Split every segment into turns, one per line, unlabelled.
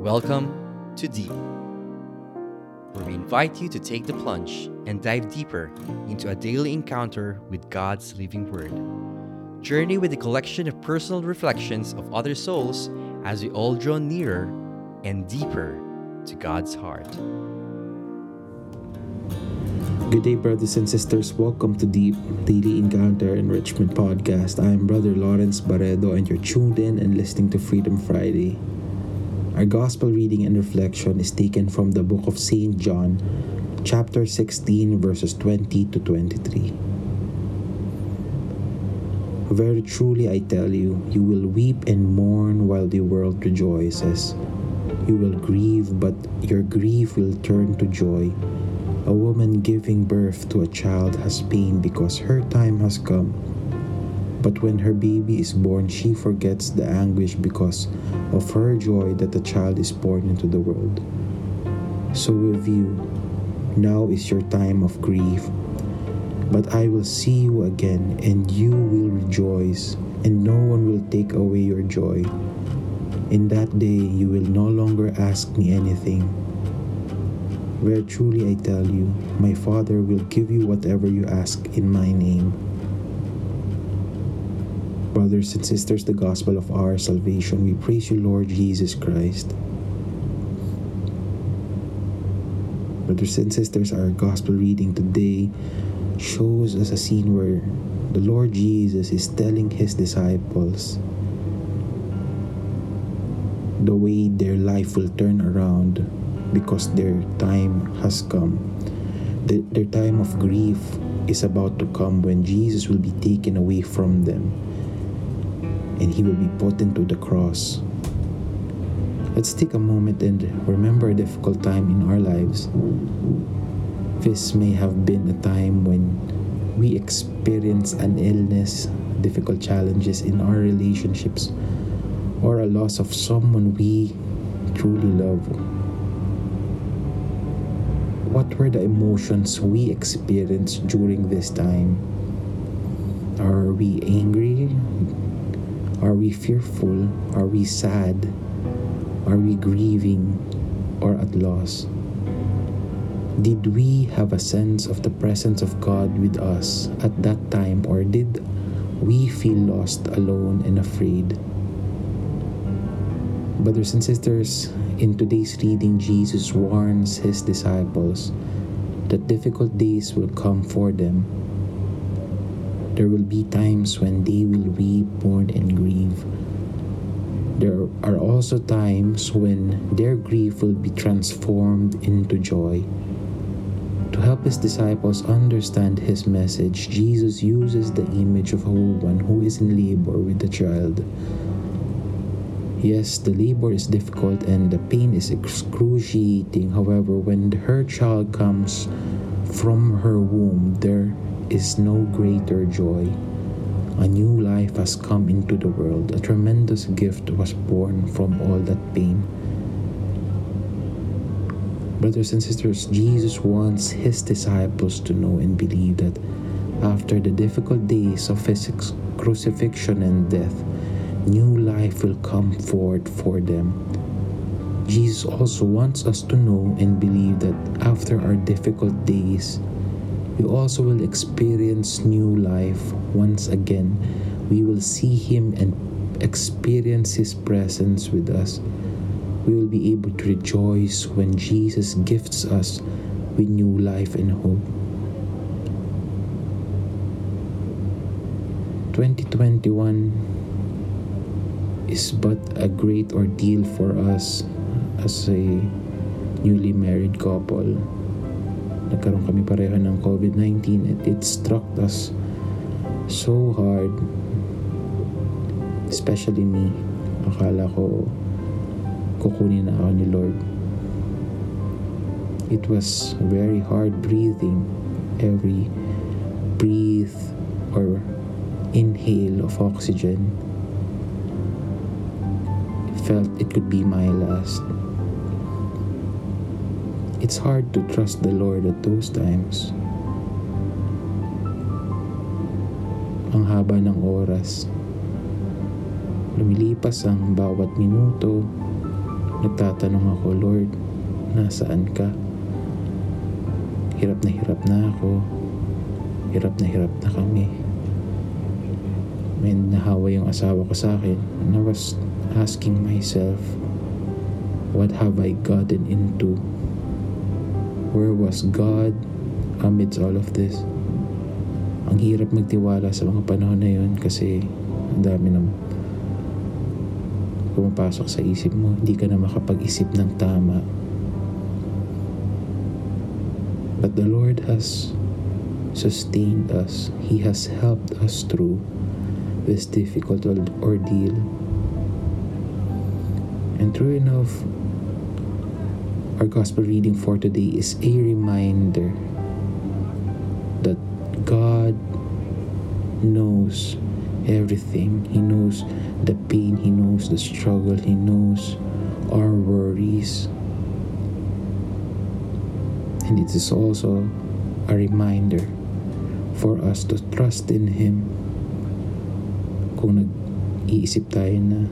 Welcome to Deep, where we invite you to take the plunge and dive deeper into a daily encounter with God's living Word. Journey with a collection of personal reflections of other souls as we all draw nearer and deeper to God's heart.
Good day, brothers and sisters. Welcome to Deep Daily Encounter Enrichment Podcast. I am Brother Lawrence Barredo, and you're tuned in and listening to Freedom Friday. Our gospel reading and reflection is taken from the book of St. John, chapter 16, verses 20 to 23. Very truly I tell you, you will weep and mourn while the world rejoices. You will grieve, but your grief will turn to joy. A woman giving birth to a child has pain because her time has come but when her baby is born, she forgets the anguish because of her joy that the child is born into the world. So with you, now is your time of grief. But I will see you again, and you will rejoice, and no one will take away your joy. In that day, you will no longer ask me anything. Very truly I tell you, my Father will give you whatever you ask in my name brothers and sisters, the gospel of our salvation. We praise you, Lord Jesus Christ. Brothers and sisters, our gospel reading today shows us a scene where the Lord Jesus is telling his disciples the way their life will turn around because their time has come. The, their time of grief is about to come when Jesus will be taken away from them and he will be put into the cross. Let's take a moment and remember a difficult time in our lives. This may have been a time when we experience an illness, difficult challenges in our relationships, or a loss of someone we truly love. What were the emotions we experienced during this time? Are we angry, we fearful? Are we sad? Are we grieving or at loss? Did we have a sense of the presence of God with us at that time, or did we feel lost, alone, and afraid? Brothers and sisters, in today's reading, Jesus warns his disciples that difficult days will come for them there will be times when they will weep, mourn, and grieve. There are also times when their grief will be transformed into joy. To help his disciples understand his message, Jesus uses the image of a woman who is in labor with a child. Yes, the labor is difficult and the pain is excruciating. However, when her child comes from her womb, there is no greater joy. A new life has come into the world. A tremendous gift was born from all that pain. Brothers and sisters, Jesus wants his disciples to know and believe that after the difficult days of his crucifixion and death, new life will come forth for them. Jesus also wants us to know and believe that after our difficult days, we also will experience new life once again. We will see Him and experience His presence with us. We will be able to rejoice when Jesus gifts us with new life and hope. 2021 is but a great ordeal for us as a newly married couple nagkaroon kami pareho ng COVID-19 and it struck us so hard. Especially me. Akala ko kukunin na ako ni Lord. It was very hard breathing. Every breathe or inhale of oxygen felt it could be my last it's hard to trust the Lord at those times. Ang haba ng oras. Lumilipas ang bawat minuto, nagtatanong ako, Lord, nasaan ka? Hirap na hirap na ako. Hirap na hirap na kami. May nahawa yung asawa ko sa akin. And I was asking myself, what have I gotten into? Where was God amidst all of this? Ang hirap magtiwala sa mga panahon na yun kasi ang dami ng pumapasok sa isip mo. Hindi ka na makapag-isip ng tama. But the Lord has sustained us. He has helped us through this difficult ordeal. And true enough, our gospel reading for today is a reminder that God knows everything. He knows the pain, He knows the struggle, He knows our worries. And it is also a reminder for us to trust in Him. Kung nag-iisip tayo na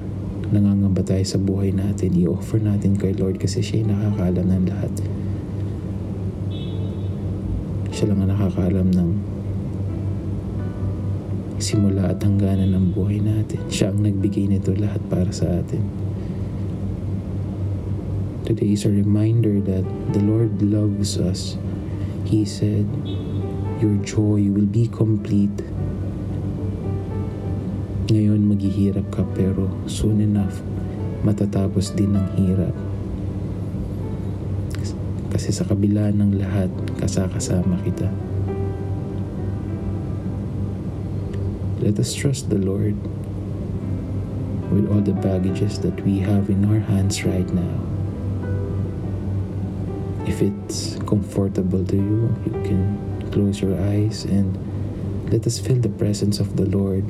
nangangamba tayo sa buhay natin, i-offer natin kay Lord kasi siya yung nakakaalam ng lahat. Siya lang ang nakakaalam ng simula at hangganan ng buhay natin. Siya ang nagbigay nito lahat para sa atin. Today is a reminder that the Lord loves us. He said, Your joy will be complete. Ngayon maghihirap ka pero soon enough matatapos din ang hirap. Kasi sa kabila ng lahat, kasakasama kita. Let us trust the Lord with all the baggages that we have in our hands right now. If it's comfortable to you, you can close your eyes and let us feel the presence of the Lord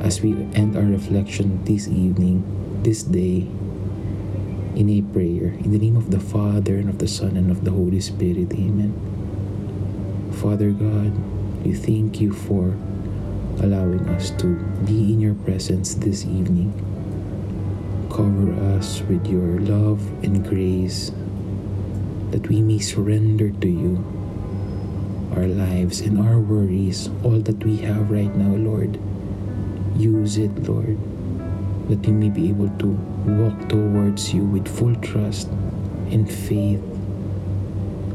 as we end our reflection this evening, this day, in a prayer. In the name of the Father, and of the Son, and of the Holy Spirit. Amen. Father God, we thank you for allowing us to be in your presence this evening. Cover us with your love and grace that we may surrender to you our lives and our worries, all that we have right now, Lord. Use it, Lord, that we may be able to walk towards you with full trust and faith.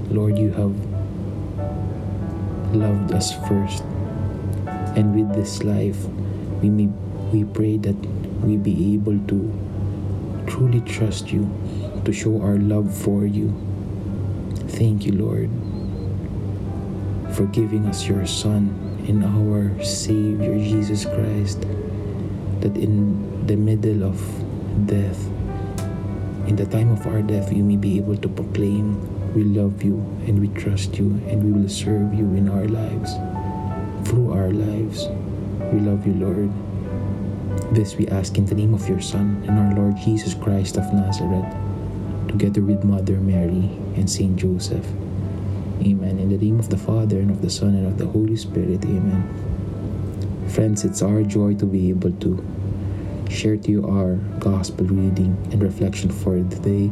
Lord, you have loved us first. And with this life we may we pray that we be able to truly trust you to show our love for you. Thank you lord for giving us your son and our savior jesus christ that in the middle of death in the time of our death we may be able to proclaim we love you and we trust you and we will serve you in our lives through our lives. We love you, Lord. This we ask in the name of your Son and our Lord Jesus Christ of Nazareth, together with Mother Mary and Saint Joseph. Amen. In the name of the Father and of the Son and of the Holy Spirit. Amen. Friends, it's our joy to be able to share to you our gospel reading and reflection for the day.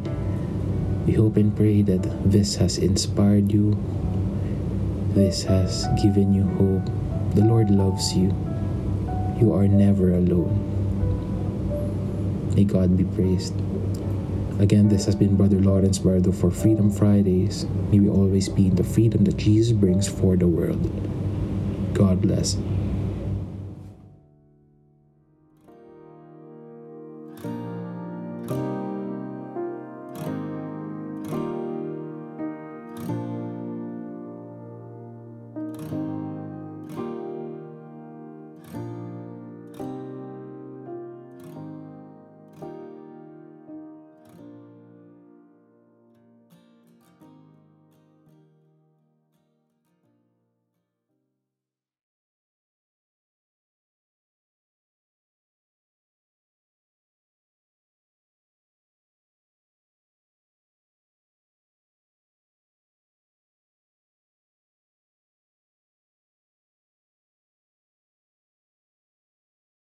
We hope and pray that this has inspired you, this has given you hope. The Lord loves you. You are never alone. May God be praised. Again, this has been Brother Lawrence Barredo for Freedom Fridays. May we always be in the freedom that Jesus brings for the world. God bless.